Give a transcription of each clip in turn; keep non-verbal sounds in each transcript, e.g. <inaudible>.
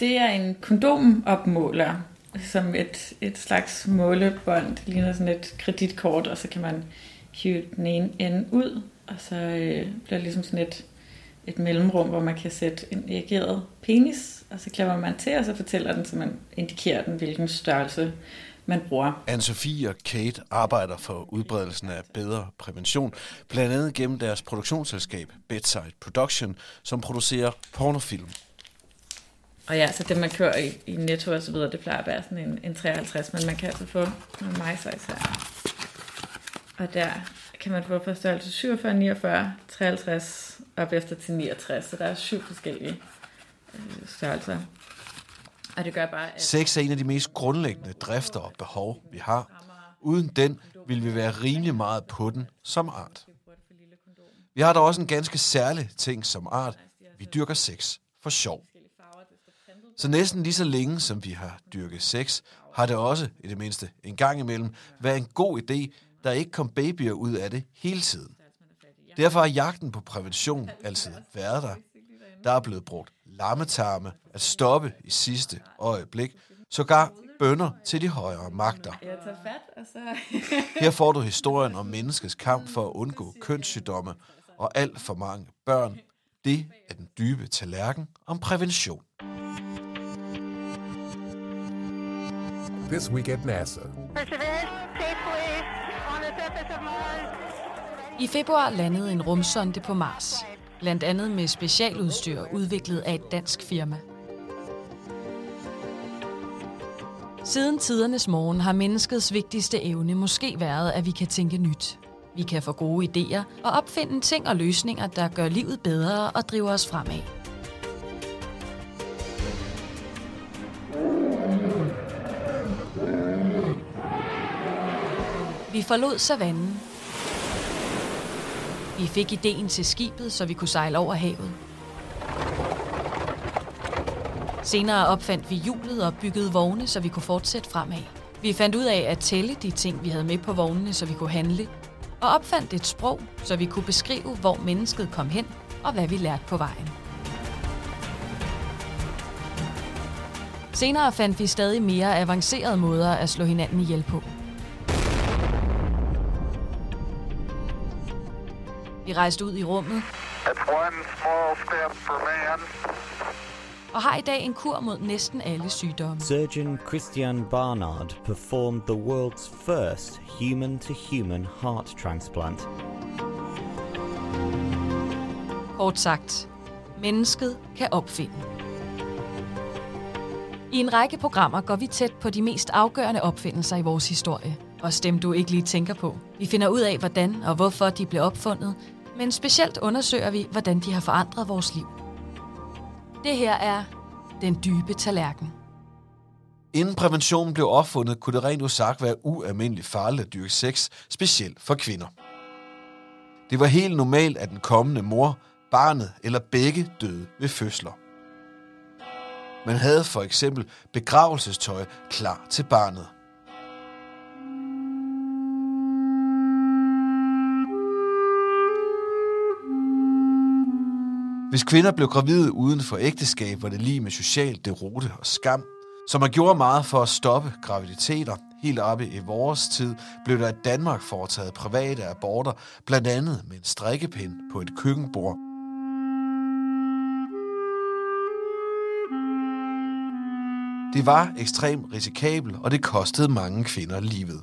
det er en kondomopmåler, som et, et slags målebånd. Det ligner sådan et kreditkort, og så kan man hive den ene ende ud, og så øh, bliver det ligesom sådan et, et mellemrum, hvor man kan sætte en erigeret penis, og så klemmer man til, og så fortæller den, så man indikerer den, hvilken størrelse man bruger. Anne-Sophie og Kate arbejder for udbredelsen af bedre prævention, blandt andet gennem deres produktionsselskab Bedside Production, som producerer pornofilm. Og ja, så det man kører i, i Netto og så videre, det plejer at være sådan en, en 53, men man kan altså få en majsøjs her. Og der kan man få fra størrelse 47, 49, 53 op efter til 69, så der er syv forskellige øh, størrelser. Og det gør bare, at... Sex er en af de mest grundlæggende drifter og behov, vi har. Uden den vil vi være rimelig meget på den som art. Vi har da også en ganske særlig ting som art. Vi dyrker sex for sjov. Så næsten lige så længe, som vi har dyrket sex, har det også, i det mindste en gang imellem, været en god idé, der ikke kom babyer ud af det hele tiden. Derfor har jagten på prævention altid været der. Der er blevet brugt lammetarme at stoppe i sidste øjeblik, sågar bønder til de højere magter. <laughs> Her får du historien om menneskets kamp for at undgå kønssygdomme og alt for mange børn. Det er den dybe tallerken om prævention. This Week at NASA. Perseverance safely on the surface of Mars. I februar landede en rumsonde på Mars. Blandt andet med specialudstyr udviklet af et dansk firma. Siden tidernes morgen har menneskets vigtigste evne måske været, at vi kan tænke nyt. Vi kan få gode idéer og opfinde ting og løsninger, der gør livet bedre og driver os fremad. Vi forlod savannen. Vi fik ideen til skibet, så vi kunne sejle over havet. Senere opfandt vi hjulet og byggede vogne, så vi kunne fortsætte fremad. Vi fandt ud af at tælle de ting, vi havde med på vognene, så vi kunne handle. Og opfandt et sprog, så vi kunne beskrive, hvor mennesket kom hen og hvad vi lærte på vejen. Senere fandt vi stadig mere avancerede måder at slå hinanden ihjel på. Vi rejste ud i rummet man, og har i dag en kur mod næsten alle sygdomme. Surgeon Christian Barnard performed the world's first human to human heart transplant. Kort sagt, mennesket kan opfinde. I en række programmer går vi tæt på de mest afgørende opfindelser i vores historie. Også dem, du ikke lige tænker på. Vi finder ud af, hvordan og hvorfor de blev opfundet, men specielt undersøger vi, hvordan de har forandret vores liv. Det her er Den Dybe Tallerken. Inden præventionen blev opfundet, kunne det rent usagt være ualmindeligt farligt at dyrke sex, specielt for kvinder. Det var helt normalt, at den kommende mor, barnet eller begge døde ved fødsler. Man havde for eksempel begravelsestøj klar til barnet. Hvis kvinder blev gravide uden for ægteskab, var det lige med social derote og skam. Så man gjorde meget for at stoppe graviditeter. Helt oppe i vores tid blev der i Danmark foretaget private aborter, blandt andet med en strikkepind på et køkkenbord. Det var ekstremt risikabelt, og det kostede mange kvinder livet.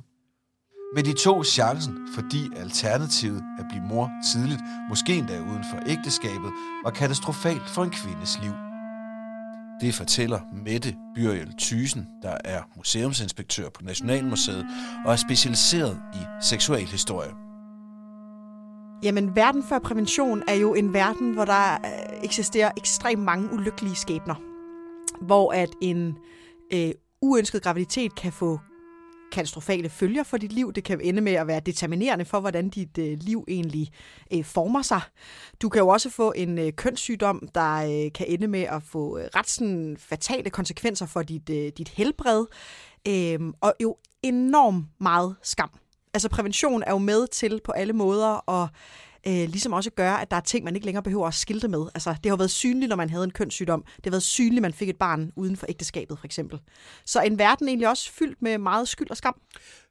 Men de tog chancen, fordi alternativet at blive mor tidligt, måske endda uden for ægteskabet, var katastrofalt for en kvindes liv. Det fortæller Mette Byrjel Thysen, der er museumsinspektør på Nationalmuseet og er specialiseret i seksualhistorie. Jamen, verden før prævention er jo en verden, hvor der øh, eksisterer ekstremt mange ulykkelige skæbner. Hvor at en øh, uønsket graviditet kan få katastrofale følger for dit liv. Det kan ende med at være determinerende for, hvordan dit øh, liv egentlig øh, former sig. Du kan jo også få en øh, kønssygdom, der øh, kan ende med at få øh, ret sådan, fatale konsekvenser for dit, øh, dit helbred. Øh, og jo enormt meget skam. Altså prævention er jo med til på alle måder at øh, ligesom også gør, at der er ting, man ikke længere behøver at skilte med. Altså, det har jo været synligt, når man havde en kønssygdom. Det har været synligt, man fik et barn uden for ægteskabet, for eksempel. Så en verden egentlig også fyldt med meget skyld og skam.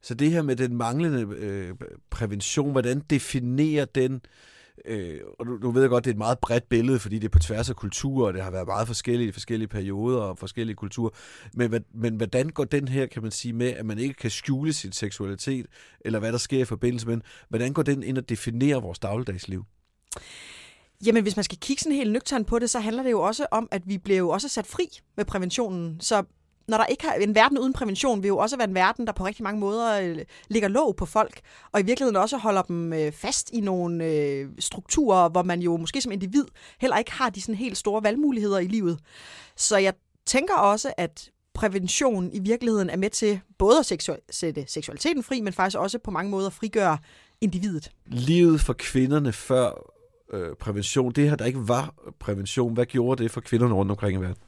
Så det her med den manglende øh, prævention, hvordan definerer den Øh, Øh, og du, du ved godt, det er et meget bredt billede, fordi det er på tværs af kulturer, og det har været meget forskellige i forskellige perioder og forskellige kulturer. Men, men hvordan går den her, kan man sige, med, at man ikke kan skjule sin seksualitet, eller hvad der sker i forbindelse med den, hvordan går den ind og definerer vores dagligdagsliv? Jamen, hvis man skal kigge sådan helt nøgternt på det, så handler det jo også om, at vi blev jo også sat fri med præventionen. Så når der ikke er en verden uden prævention vil jo også være en verden, der på rigtig mange måder øh, ligger låg på folk, og i virkeligheden også holder dem øh, fast i nogle øh, strukturer, hvor man jo måske som individ heller ikke har de sådan helt store valgmuligheder i livet. Så jeg tænker også, at prævention i virkeligheden er med til både at seksu- sætte seksualiteten fri, men faktisk også på mange måder frigøre individet. Livet for kvinderne før øh, prævention, det her der ikke var prævention, hvad gjorde det for kvinderne rundt omkring i verden?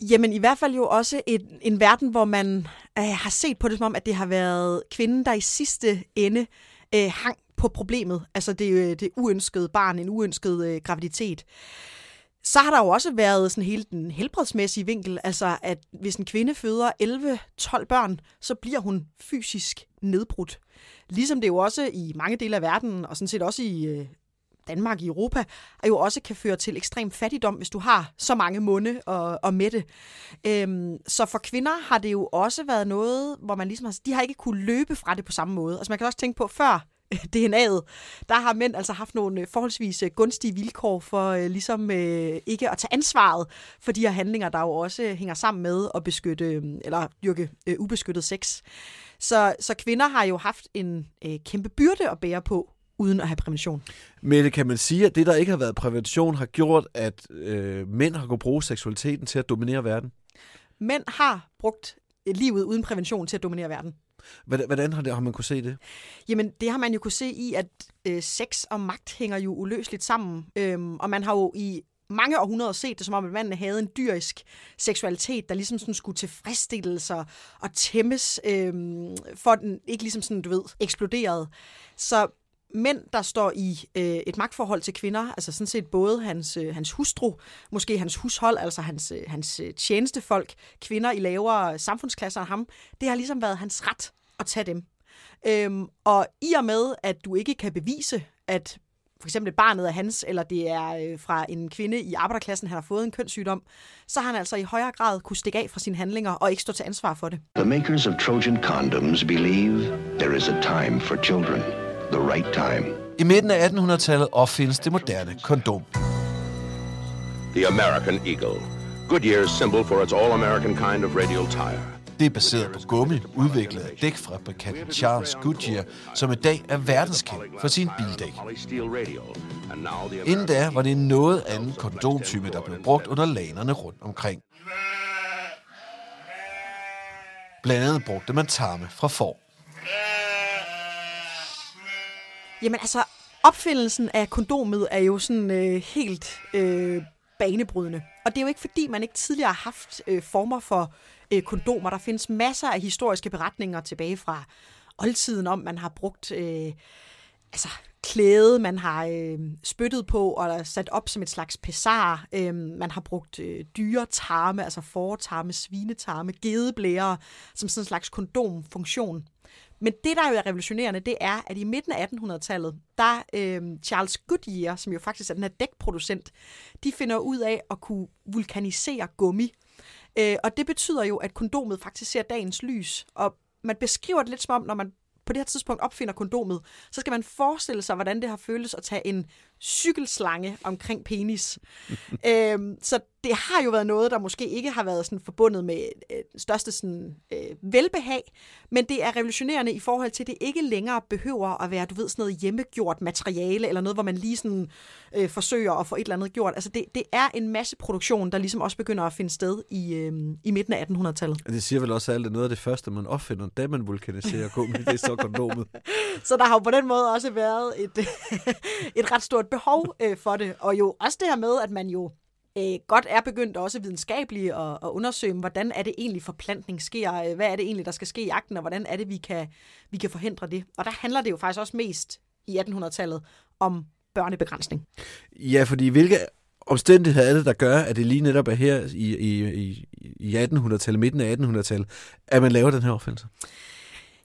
Jamen i hvert fald jo også et, en verden, hvor man øh, har set på det som om, at det har været kvinden, der i sidste ende øh, hang på problemet. Altså det, øh, det uønskede barn, en uønsket øh, graviditet. Så har der jo også været sådan hele den helbredsmæssige vinkel, altså at hvis en kvinde føder 11-12 børn, så bliver hun fysisk nedbrudt. Ligesom det jo også i mange dele af verden, og sådan set også i øh, Danmark i Europa, er jo også kan føre til ekstrem fattigdom, hvis du har så mange munde og, og mætte. Øhm, så for kvinder har det jo også været noget, hvor man ligesom har, de har ikke kunne løbe fra det på samme måde. Altså man kan også tænke på, før øh, DNA'et, der har mænd altså haft nogle øh, forholdsvis øh, gunstige vilkår for øh, ligesom øh, ikke at tage ansvaret for de her handlinger, der jo også hænger sammen med at beskytte, eller dyrke øh, ubeskyttet sex. Så, så kvinder har jo haft en øh, kæmpe byrde at bære på uden at have prævention. Men kan man sige, at det, der ikke har været prævention, har gjort, at øh, mænd har kunnet bruge seksualiteten til at dominere verden? Mænd har brugt livet uden prævention til at dominere verden. Hvordan har, det, har man kunne se det? Jamen, det har man jo kunne se i, at øh, sex og magt hænger jo uløseligt sammen. Øhm, og man har jo i mange århundreder set det, som om at manden havde en dyrisk seksualitet, der ligesom sådan skulle tilfredsstilles og, og tæmmes, øhm, for at den ikke ligesom sådan, du ved, eksploderede. Så mænd, der står i øh, et magtforhold til kvinder, altså sådan set både hans, øh, hans hustru, måske hans hushold, altså hans, øh, hans øh, tjenestefolk, kvinder i lavere samfundsklasser end ham, det har ligesom været hans ret at tage dem. Øhm, og i og med, at du ikke kan bevise, at for eksempel barnet er hans, eller det er øh, fra en kvinde i arbejderklassen, han har fået en kønssygdom, så har han altså i højere grad kunne stikke af fra sine handlinger og ikke stå til ansvar for det. The makers of Trojan condoms believe there is a time for children the right time. I midten af 1800-tallet opfindes det moderne kondom. The American Eagle. Goodyear's symbol for its all-American kind of radial tire. Det er baseret på gummi, udviklet af dækfabrikanten Charles Goodyear, som i dag er verdenskendt for sin bildæk. Inden da var det en noget anden kondomtype, der blev brugt under lanerne rundt omkring. Blandt andet brugte man tarme fra får. Jamen altså, opfindelsen af kondomet er jo sådan øh, helt øh, banebrydende. Og det er jo ikke fordi, man ikke tidligere har haft øh, former for øh, kondomer. Der findes masser af historiske beretninger tilbage fra oldtiden om, man har brugt øh, altså, klæde, man har øh, spyttet på og sat op som et slags pesar. Øh, man har brugt øh, dyre tarme, altså fortarme, svinetarme, gedeblære, som sådan en slags kondomfunktion. Men det, der jo er revolutionerende, det er, at i midten af 1800-tallet, der øh, Charles Goodyear, som jo faktisk er den her dækproducent, de finder ud af at kunne vulkanisere gummi. Øh, og det betyder jo, at kondomet faktisk ser dagens lys. Og man beskriver det lidt som om, når man på det her tidspunkt opfinder kondomet, så skal man forestille sig, hvordan det har føltes at tage en cykelslange omkring penis. <laughs> øhm, så det har jo været noget, der måske ikke har været sådan forbundet med øh, største sådan, øh, velbehag, men det er revolutionerende i forhold til, at det ikke længere behøver at være, du ved, sådan noget hjemmegjort materiale, eller noget, hvor man lige sådan øh, forsøger at få et eller andet gjort. Altså det, det er en masse produktion, der ligesom også begynder at finde sted i, øh, i midten af 1800-tallet. Det siger vel også alt, at noget af det første, man opfinder, da man vulkaniserer gummi, det er så kondomet. <laughs> så der har jo på den måde også været et, <laughs> et ret stort behov øh, for det, og jo også det her med, at man jo øh, godt er begyndt også videnskabeligt at, at undersøge, hvordan er det egentlig forplantning sker, øh, hvad er det egentlig, der skal ske i akten, og hvordan er det, vi kan, vi kan forhindre det. Og der handler det jo faktisk også mest i 1800-tallet om børnebegrænsning. Ja, fordi hvilke omstændigheder er det, der gør, at det lige netop er her i, i, i, i 1800-tallet, midten af 1800-tallet, at man laver den her opfindelse?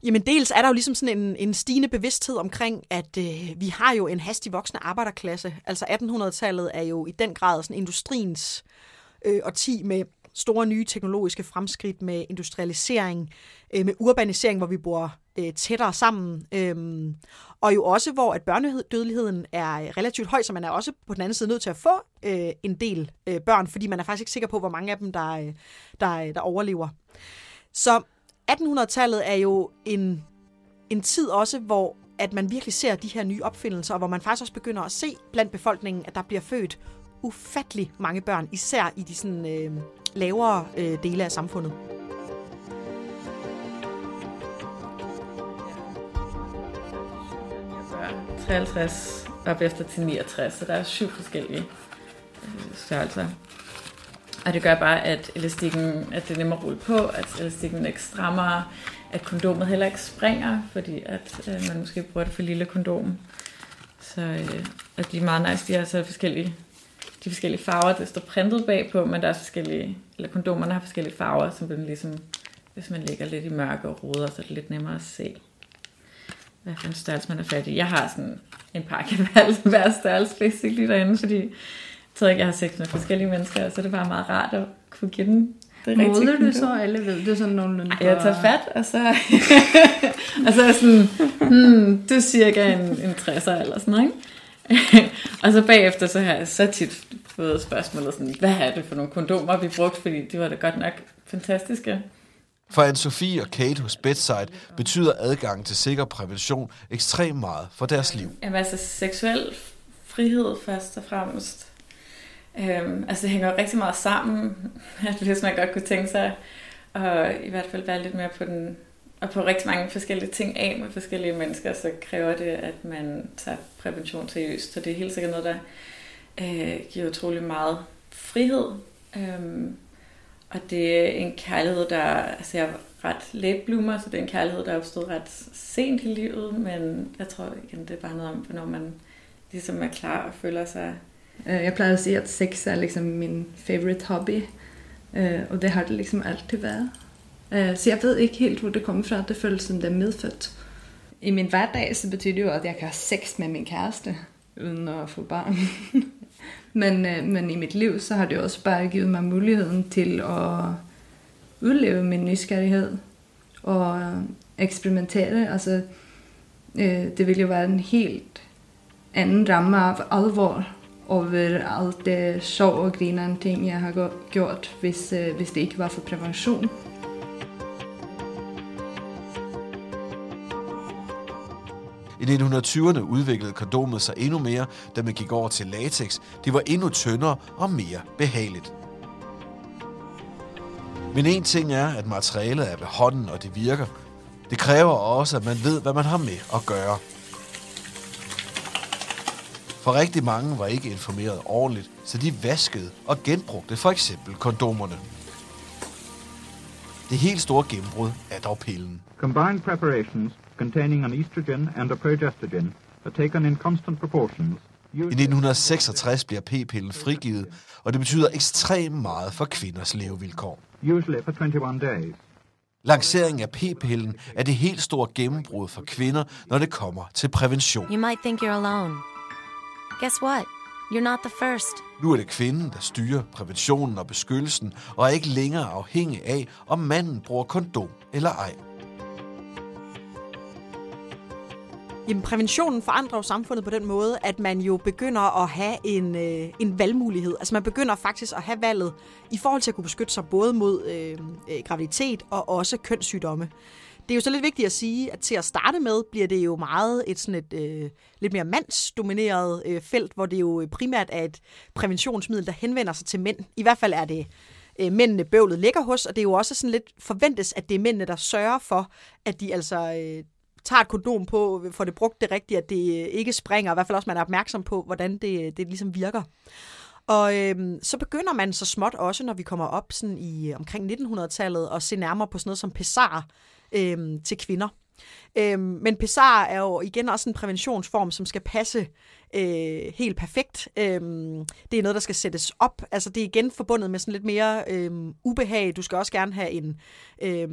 Jamen dels er der jo ligesom sådan en, en stigende bevidsthed omkring, at øh, vi har jo en hastig voksende arbejderklasse. Altså 1800-tallet er jo i den grad sådan industriens øh, årti med store nye teknologiske fremskridt, med industrialisering, øh, med urbanisering, hvor vi bor øh, tættere sammen, øh, og jo også hvor at børnedødeligheden er relativt høj, så man er også på den anden side nødt til at få øh, en del øh, børn, fordi man er faktisk ikke sikker på, hvor mange af dem, der, øh, der, der overlever. Så 1800-tallet er jo en, en tid også, hvor at man virkelig ser de her nye opfindelser, og hvor man faktisk også begynder at se blandt befolkningen, at der bliver født ufattelig mange børn, især i de sådan, øh, lavere øh, dele af samfundet. Ja. 53 op efter til 69, så der er syv forskellige øh, størrelser. Og det gør bare, at elastikken, at det er nemmere at rulle på, at elastikken ikke strammer, at kondomet heller ikke springer, fordi at øh, man måske bruger det for lille kondom. Så øh, at de er meget nice, de er så forskellige, de forskellige farver, det står printet bagpå, men der er forskellige, eller kondomerne har forskellige farver, som den ligesom, hvis man ligger lidt i mørke og ruder, så er det lidt nemmere at se, hvad for en størrelse man er fat i. Jeg har sådan en pakke hver, <laughs> hver størrelse basically derinde, fordi tror ikke, jeg har sex med forskellige mennesker, så det er bare meget rart at kunne give den det Måler du så, eller ved du sådan nogenlunde? Ej, jeg tager fat, og så, <laughs> og så er jeg sådan, hmm, du er cirka en, en 60'er eller sådan noget, ikke? <laughs> og så bagefter, så har jeg så tit fået spørgsmålet sådan, hvad er det for nogle kondomer, vi brugte, fordi de var da godt nok fantastiske. For Anne-Sophie og Kate hos Bedside betyder adgang til sikker prævention ekstremt meget for deres liv. Jamen altså seksuel frihed først og fremmest. Øhm, altså det hænger rigtig meget sammen, <laughs> at hvis man godt kunne tænke sig at i hvert fald være lidt mere på den, og på rigtig mange forskellige ting af med forskellige mennesker, så kræver det, at man tager prævention seriøst. Så det er helt sikkert noget, der øh, giver utrolig meget frihed. Øhm, og det er en kærlighed, der, altså jeg er ret læbblummer, så det er en kærlighed, der er opstået ret sent i livet, men jeg tror igen, det er bare noget om, hvornår man ligesom er klar og føler sig Eh, jeg plejer at sige, at sex er liksom min favorite hobby, eh, og det har det liksom altid været. Eh, så jeg ved ikke helt, hvor det kommer fra. Det føles som det er medfødt. I min hverdag så betyder det jo, at jeg kan have sex med min kæreste, uden at få barn. <laughs> men, eh, men i mit liv, så har det også bare givet mig muligheden til at udleve min nysgerrighed og eksperimentere. Altså, eh, det ville jo være en helt anden ramme af alvor over alt det sjov og grinende ting, jeg har gjort, hvis, øh, hvis det ikke var for prævention. I 1920'erne udviklede kondomet sig endnu mere, da man gik over til latex. Det var endnu tyndere og mere behageligt. Men en ting er, at materialet er ved hånden, og det virker. Det kræver også, at man ved, hvad man har med at gøre. For rigtig mange var ikke informeret ordentligt, så de vaskede og genbrugte for eksempel kondomerne. Det helt store gennembrud er dog pillen. Combined preparations containing an estrogen and a progestogen are taken in constant proportions. I 1966 bliver p-pillen frigivet, og det betyder ekstremt meget for kvinders levevilkår. Usually for 21 days. Lanceringen af p-pillen er det helt store gennembrud for kvinder, når det kommer til prævention. You might think you're alone. Guess what? You're not the first. Nu er det kvinden, der styrer præventionen og beskyttelsen, og er ikke længere afhængig af, om manden bruger kondom eller ej. Jamen, præventionen forandrer jo samfundet på den måde, at man jo begynder at have en, øh, en valgmulighed. Altså man begynder faktisk at have valget i forhold til at kunne beskytte sig både mod øh, øh, graviditet og også kønssygdomme. Det er jo så lidt vigtigt at sige, at til at starte med bliver det jo meget et sådan et øh, lidt mere mandsdomineret øh, felt, hvor det jo primært er et præventionsmiddel, der henvender sig til mænd. I hvert fald er det øh, mændene bøvlet ligger hos, og det er jo også sådan lidt forventes, at det er mændene, der sørger for, at de altså øh, tager et kondom på, får det brugt det rigtigt, at det øh, ikke springer, i hvert fald også, man er opmærksom på, hvordan det, øh, det ligesom virker. Og øhm, så begynder man så småt også, når vi kommer op sådan i omkring 1900-tallet, at se nærmere på sådan noget som pessar, øhm, til kvinder. Øhm, men Pessar er jo igen også en præventionsform, som skal passe øh, helt perfekt. Øhm, det er noget, der skal sættes op. Altså det er igen forbundet med sådan lidt mere øh, ubehag. Du skal også gerne have en, øh,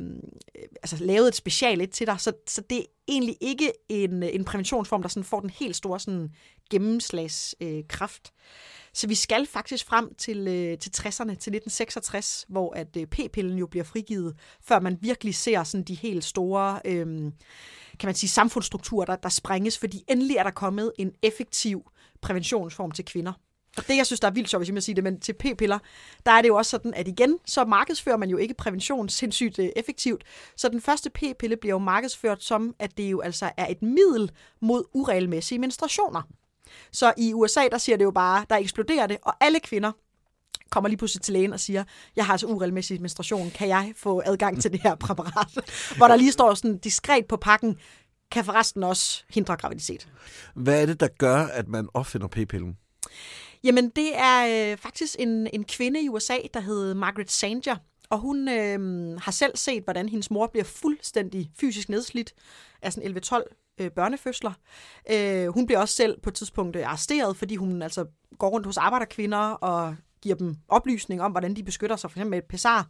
altså lavet et special til dig. Så, så det er egentlig ikke en, en præventionsform, der sådan får den helt store sådan, gennemslagskraft. Øh, kraft. så vi skal faktisk frem til, øh, til 60'erne, til 1966, hvor at øh, p-pillen jo bliver frigivet, før man virkelig ser sådan de helt store øh, kan man sige, samfundsstrukturer, der, der sprænges, fordi endelig er der kommet en effektiv præventionsform til kvinder. Og det, jeg synes, der er vildt sjovt, hvis jeg må sige det, men til p-piller, der er det jo også sådan, at igen, så markedsfører man jo ikke prævention sindssygt øh, effektivt. Så den første p-pille bliver jo markedsført som, at det jo altså er et middel mod uregelmæssige menstruationer. Så i USA, der siger det jo bare, der eksploderer det, og alle kvinder kommer lige pludselig til lægen og siger, jeg har altså uregelmæssig menstruation, kan jeg få adgang til det her præparat? <laughs> Hvor der lige står sådan diskret på pakken, kan forresten også hindre graviditet. Hvad er det, der gør, at man opfinder p-pillen? Jamen, det er øh, faktisk en, en kvinde i USA, der hedder Margaret Sanger, og hun øh, har selv set, hvordan hendes mor bliver fuldstændig fysisk nedslidt af sådan 11-12 øh, børnefødsler. Øh, hun bliver også selv på et tidspunkt øh, arresteret, fordi hun altså går rundt hos arbejderkvinder og giver dem oplysning om, hvordan de beskytter sig, for eksempel med et pesar.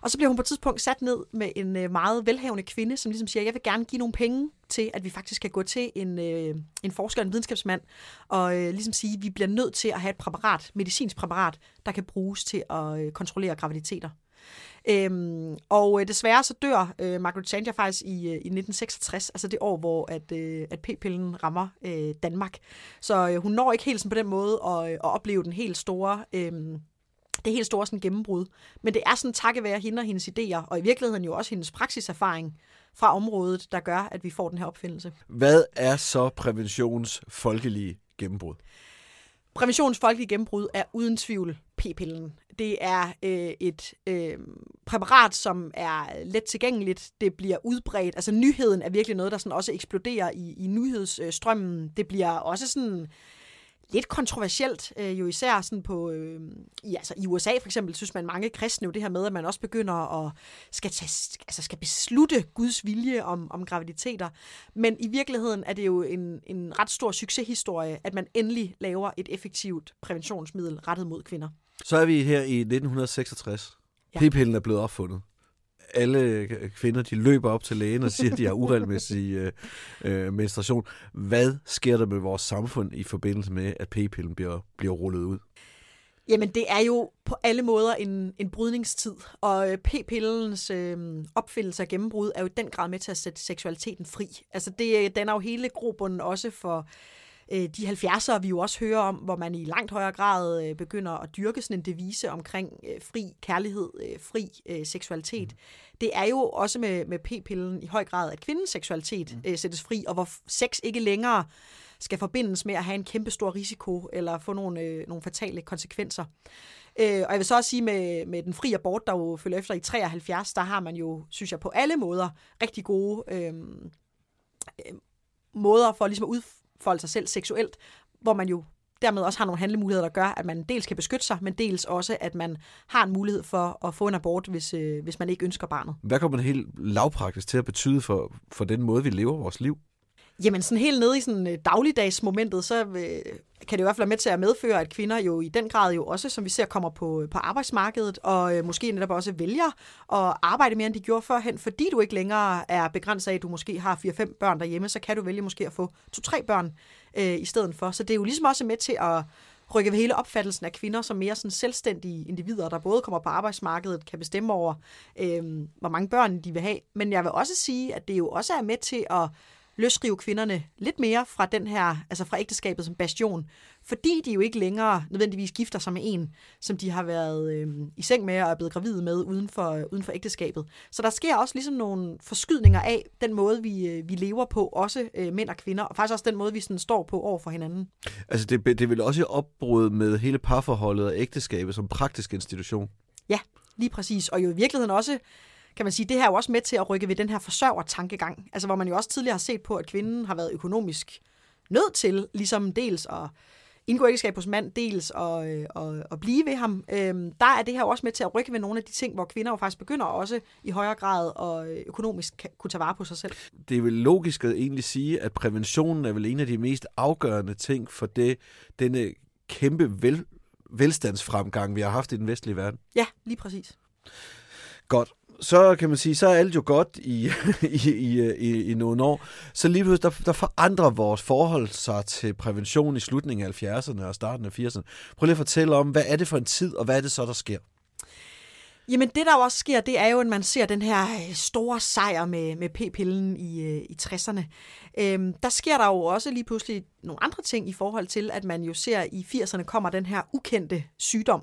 Og så bliver hun på et tidspunkt sat ned med en øh, meget velhavende kvinde, som ligesom siger, jeg vil gerne give nogle penge til, at vi faktisk kan gå til en, øh, en forsker, en videnskabsmand, og øh, ligesom sige, at vi bliver nødt til at have et præparat, medicinsk præparat, der kan bruges til at øh, kontrollere graviditeter. Øhm, og øh, desværre så dør øh, Margaret Sanger faktisk i, øh, i 1966, altså det år, hvor at, øh, at p-pillen rammer øh, Danmark. Så øh, hun når ikke helt sådan på den måde at, øh, at opleve den helt store... Øh, det helt store sådan gennembrud. Men det er sådan takket være hende og hendes idéer, og i virkeligheden jo også hendes praksiserfaring fra området, der gør, at vi får den her opfindelse. Hvad er så præventions folkelige gennembrud? Præventions folkelige gennembrud er uden tvivl p-pillen. Det er øh, et øh, præparat, som er let tilgængeligt. Det bliver udbredt. Altså nyheden er virkelig noget, der sådan også eksploderer i, i nyhedsstrømmen. Det bliver også sådan lidt kontroversielt, øh, jo især sådan på, øh, i, altså i USA for eksempel, synes man mange kristne jo det her med, at man også begynder at skal, tage, altså skal beslutte Guds vilje om, om graviditeter. Men i virkeligheden er det jo en, en ret stor succeshistorie, at man endelig laver et effektivt præventionsmiddel rettet mod kvinder. Så er vi her i 1966. Ja. P-pillen er blevet opfundet alle kvinder, de løber op til lægen og siger, at de har <laughs> uregelmæssig øh, øh, menstruation. Hvad sker der med vores samfund i forbindelse med, at p-pillen bliver, bliver rullet ud? Jamen, det er jo på alle måder en, en brydningstid, og øh, p-pillens øh, opfindelse og gennembrud er jo i den grad med til at sætte seksualiteten fri. Altså, det danner jo hele grobunden også for øh, de 70'ere, vi jo også hører om, hvor man i langt højere grad øh, begynder at dyrke sådan en devise omkring øh, fri kærlighed, øh, fri øh, seksualitet. Mm. Det er jo også med, med p-pillen i høj grad, at kvindens seksualitet mm. øh, sættes fri, og hvor sex ikke længere skal forbindes med at have en kæmpe stor risiko eller få nogle, øh, nogle fatale konsekvenser. Øh, og jeg vil så også sige med, med den fri abort, der jo følger efter i 73, der har man jo, synes jeg, på alle måder rigtig gode øh, øh, måder for ligesom at ud, udfolde sig selv seksuelt, hvor man jo dermed også har nogle handlemuligheder, der gør, at man dels kan beskytte sig, men dels også, at man har en mulighed for at få en abort, hvis, øh, hvis man ikke ønsker barnet. Hvad kommer det helt lavpraktisk til at betyde for, for den måde, vi lever vores liv? Jamen sådan helt nede i sådan øh, dagligdagsmomentet, så øh, kan det i hvert fald være med til at medføre, at kvinder jo i den grad jo også, som vi ser, kommer på, øh, på arbejdsmarkedet, og øh, måske netop også vælger at arbejde mere, end de gjorde førhen, fordi du ikke længere er begrænset af, at du måske har 4-5 børn derhjemme, så kan du vælge måske at få 2-3 børn øh, i stedet for. Så det er jo ligesom også med til at rykke ved hele opfattelsen af kvinder som mere sådan selvstændige individer, der både kommer på arbejdsmarkedet, kan bestemme over, øh, hvor mange børn de vil have. Men jeg vil også sige, at det jo også er med til at løsrive kvinderne lidt mere fra den her, altså fra ægteskabet som bastion, fordi de jo ikke længere nødvendigvis gifter sig med en, som de har været øh, i seng med og er blevet gravide med uden for, øh, uden for ægteskabet. Så der sker også ligesom nogle forskydninger af den måde, vi, øh, vi lever på, også øh, mænd og kvinder, og faktisk også den måde, vi sådan står på over for hinanden. Altså det, det vil også opbrud med hele parforholdet og ægteskabet som praktisk institution. Ja, lige præcis. Og jo i virkeligheden også kan man sige, det her er jo også med til at rykke ved den her forsørger-tankegang. Altså hvor man jo også tidligere har set på, at kvinden har været økonomisk nødt til, ligesom dels at indgå ægteskab hos mand dels og, øh, og, og blive ved ham, øh, der er det her også med til at rykke ved nogle af de ting, hvor kvinder jo faktisk begynder også i højere grad og økonomisk kan, kunne tage vare på sig selv. Det er vel logisk at egentlig sige, at præventionen er vel en af de mest afgørende ting for det, denne kæmpe vel, velstandsfremgang, vi har haft i den vestlige verden. Ja, lige præcis. Godt så kan man sige, så er alt jo godt i, <laughs> i, i, i, i nogle år. Så lige pludselig, der, der forandrer vores forhold sig til prævention i slutningen af 70'erne og starten af 80'erne. Prøv lige at fortælle om, hvad er det for en tid, og hvad er det så, der sker? Jamen det, der også sker, det er jo, at man ser den her øh, store sejr med, med p-pillen i, øh, i 60'erne. Øhm, der sker der jo også lige pludselig nogle andre ting i forhold til, at man jo ser, at i 80'erne kommer den her ukendte sygdom,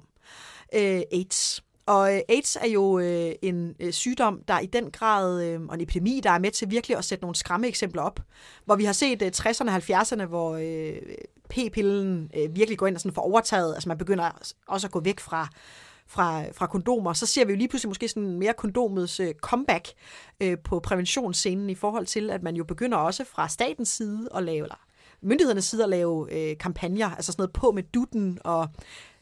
øh, AIDS. Og øh, AIDS er jo øh, en øh, sygdom, der i den grad, øh, og en epidemi, der er med til virkelig at sætte nogle skræmme eksempler op. Hvor vi har set øh, 60'erne og 70'erne, hvor øh, p-pillen øh, virkelig går ind og sådan får overtaget. Altså man begynder også at gå væk fra, fra, fra kondomer. Så ser vi jo lige pludselig måske sådan mere kondomets øh, comeback øh, på præventionsscenen i forhold til, at man jo begynder også fra statens side at lave, eller myndighedernes side at lave øh, kampagner, altså sådan noget på med dutten og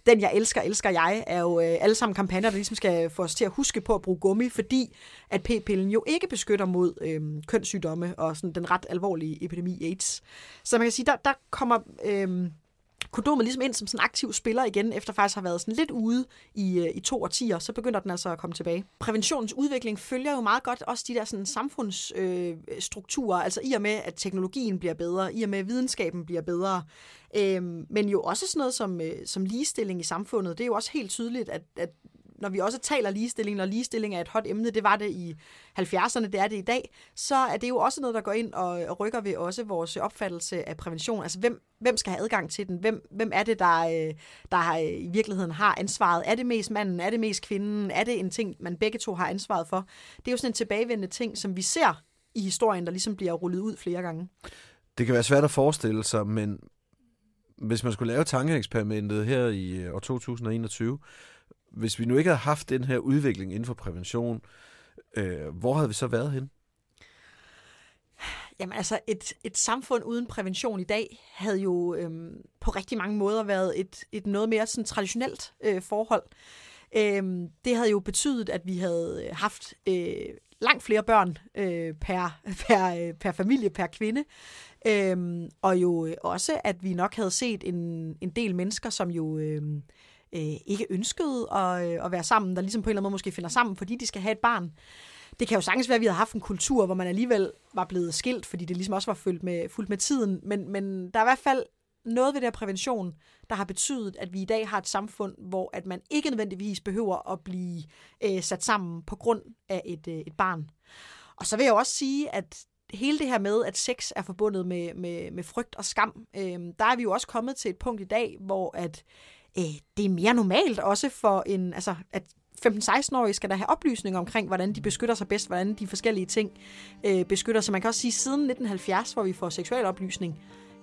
den jeg elsker, elsker jeg, er jo øh, alle sammen kampagner, der ligesom skal få os til at huske på at bruge gummi, fordi at p-pillen jo ikke beskytter mod øh, kønssygdomme og sådan den ret alvorlige epidemi AIDS. Så man kan sige, der, der kommer... Øh, kondomet ligesom ind som sådan en aktiv spiller igen, efter faktisk har været sådan lidt ude i, øh, i to årtier, så begynder den altså at komme tilbage. Præventionens udvikling følger jo meget godt også de der sådan samfundsstrukturer, øh, altså i og med, at teknologien bliver bedre, i og med, at videnskaben bliver bedre, øh, men jo også sådan noget som, øh, som ligestilling i samfundet. Det er jo også helt tydeligt, at, at når vi også taler ligestilling, når ligestilling er et hot emne, det var det i 70'erne, det er det i dag, så er det jo også noget, der går ind og rykker ved også vores opfattelse af prævention. Altså, hvem, hvem skal have adgang til den? Hvem, hvem er det, der, øh, der har, øh, i virkeligheden har ansvaret? Er det mest manden? Er det mest kvinden? Er det en ting, man begge to har ansvaret for? Det er jo sådan en tilbagevendende ting, som vi ser i historien, der ligesom bliver rullet ud flere gange. Det kan være svært at forestille sig, men hvis man skulle lave tankeeksperimentet her i øh, år 2021, hvis vi nu ikke havde haft den her udvikling inden for prævention, øh, hvor havde vi så været hen? Jamen altså, et, et samfund uden prævention i dag havde jo øhm, på rigtig mange måder været et, et noget mere sådan traditionelt øh, forhold. Øhm, det havde jo betydet, at vi havde øh, haft øh, langt flere børn øh, per, <laughs> per, øh, per familie, per kvinde. Øhm, og jo også, at vi nok havde set en, en del mennesker, som jo... Øh, øh, ikke ønskede at, øh, at være sammen, der ligesom på en eller anden måde måske finder sammen, fordi de skal have et barn. Det kan jo sagtens være, at vi havde haft en kultur, hvor man alligevel var blevet skilt, fordi det ligesom også var fuldt med, fuldt med tiden. Men, men der er i hvert fald noget ved der prævention, der har betydet, at vi i dag har et samfund, hvor at man ikke nødvendigvis behøver at blive øh, sat sammen på grund af et, øh, et barn. Og så vil jeg også sige, at hele det her med, at sex er forbundet med, med, med frygt og skam, øh, der er vi jo også kommet til et punkt i dag, hvor at øh, det er mere normalt også for en, altså at 15-16-årige skal der have oplysning omkring, hvordan de beskytter sig bedst, hvordan de forskellige ting øh, beskytter sig. Man kan også sige, at siden 1970, hvor vi får seksuel oplysning,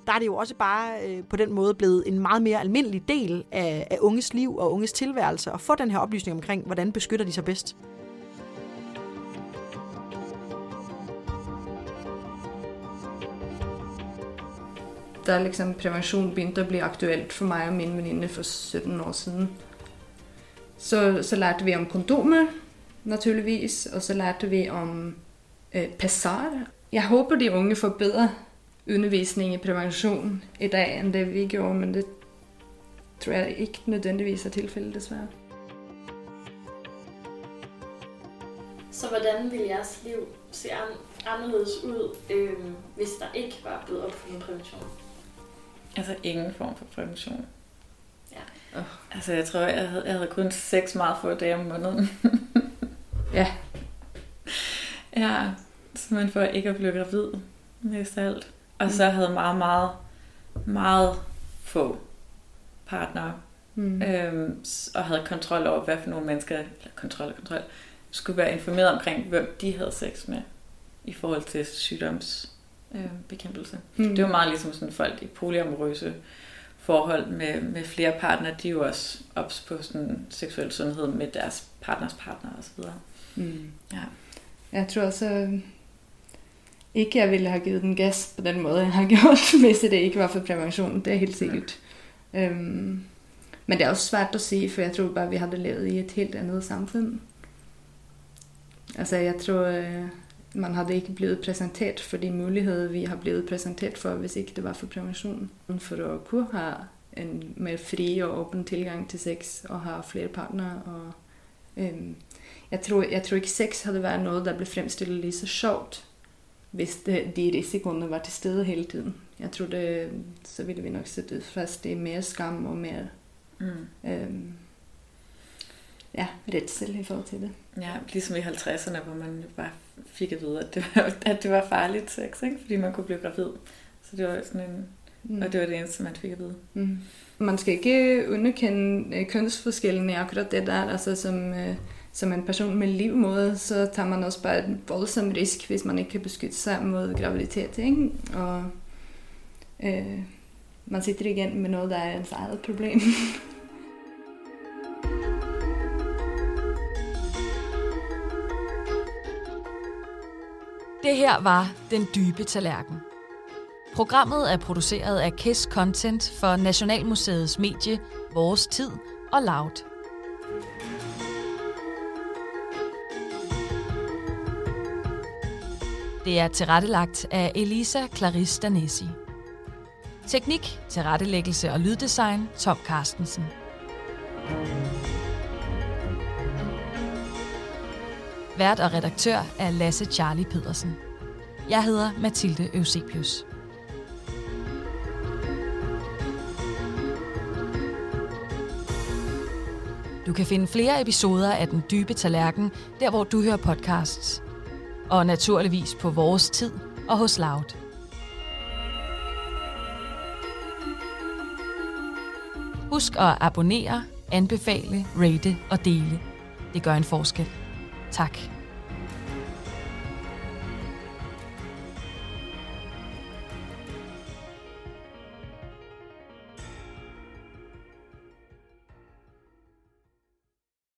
der er det jo også bare øh, på den måde blevet en meget mere almindelig del af, af unges liv og unges tilværelse at få den her oplysning omkring, hvordan beskytter de sig bedst. Da liksom prevensjon begyndte at blive aktuelt for mig og min veninde for 17 år siden, så, så lærte vi om kondomer, naturligvis, og så lærte vi om øh, passar. Jeg håber, de unge får bedre undervisning i prevention i dag end det vi gjorde, men det tror jeg ikke nødvendigvis er tilfældet, desværre. Så hvordan ville jeres liv se anderledes ud, øh, hvis der ikke var blevet opfundet prævention? Altså ingen form for prævention. Ja. Oh. Altså jeg tror, jeg havde, jeg havde kun seks meget få dage om måneden. <laughs> ja. Ja, simpelthen for ikke at blive gravid, mest af alt. Og mm. så havde meget, meget, meget få partnere. Mm. Øhm, og havde kontrol over, hvad for nogle mennesker, eller kontrol og kontrol, skulle være informeret omkring, hvem de havde sex med i forhold til sygdoms øh, bekæmpelse. Mm. Det var meget ligesom sådan folk i polyamorøse forhold med, med flere partnere, de er jo også ops på sådan seksuel sundhed med deres partners partner osv. Mm. Ja. Jeg tror også ikke, jeg ville have givet den gas på den måde, jeg har <laughs> gjort, hvis det ikke var for prævention. Det er helt sikkert. Øhm, men det er også svært at sige, for jeg tror bare, vi havde levet i et helt andet samfund. Altså, jeg tror, øh, man havde ikke blevet præsenteret for de muligheder, vi har blevet præsenteret for, hvis ikke det var for prævention. For at kunne have en mere fri og åben tilgang til sex og have flere partnere. Og, øhm, jeg, tror, jeg tror ikke, sex havde været noget, der blev fremstillet lige så sjovt, hvis det, de risikoerne var til stede hele tiden. Jeg tror, det, så ville vi nok sætte fast i mere skam og mere Mm. øhm, ja, redsel i forhold til det. Ja, ligesom i 50'erne, hvor man jo bare fik at vide, at det var, at det var farligt sex, ikke? fordi man kunne blive gravid. Så det var sådan en... Mm. Og det var det eneste, man fik at vide. Mm. Man skal ikke underkende øh, kønsforskellen i akkurat det der. Altså som, øh, som en person med livmoder, så tager man også bare en voldsom risk, hvis man ikke kan beskytte sig mod graviditet. Ikke? Og øh, man sitter igen med noget, der er ens eget problem. <laughs> Det her var Den Dybe Tallerken. Programmet er produceret af KISS Content for Nationalmuseets medie Vores Tid og Loud. Det er tilrettelagt af Elisa Clarisse Danesi. Teknik, tilrettelæggelse og lyddesign Tom Carstensen. Vært og redaktør er Lasse Charlie Pedersen. Jeg hedder Mathilde Eusebius. Du kan finde flere episoder af Den Dybe Tallerken, der hvor du hører podcasts. Og naturligvis på vores tid og hos Loud. Husk at abonnere, anbefale, rate og dele. Det gør en forskel. Tak.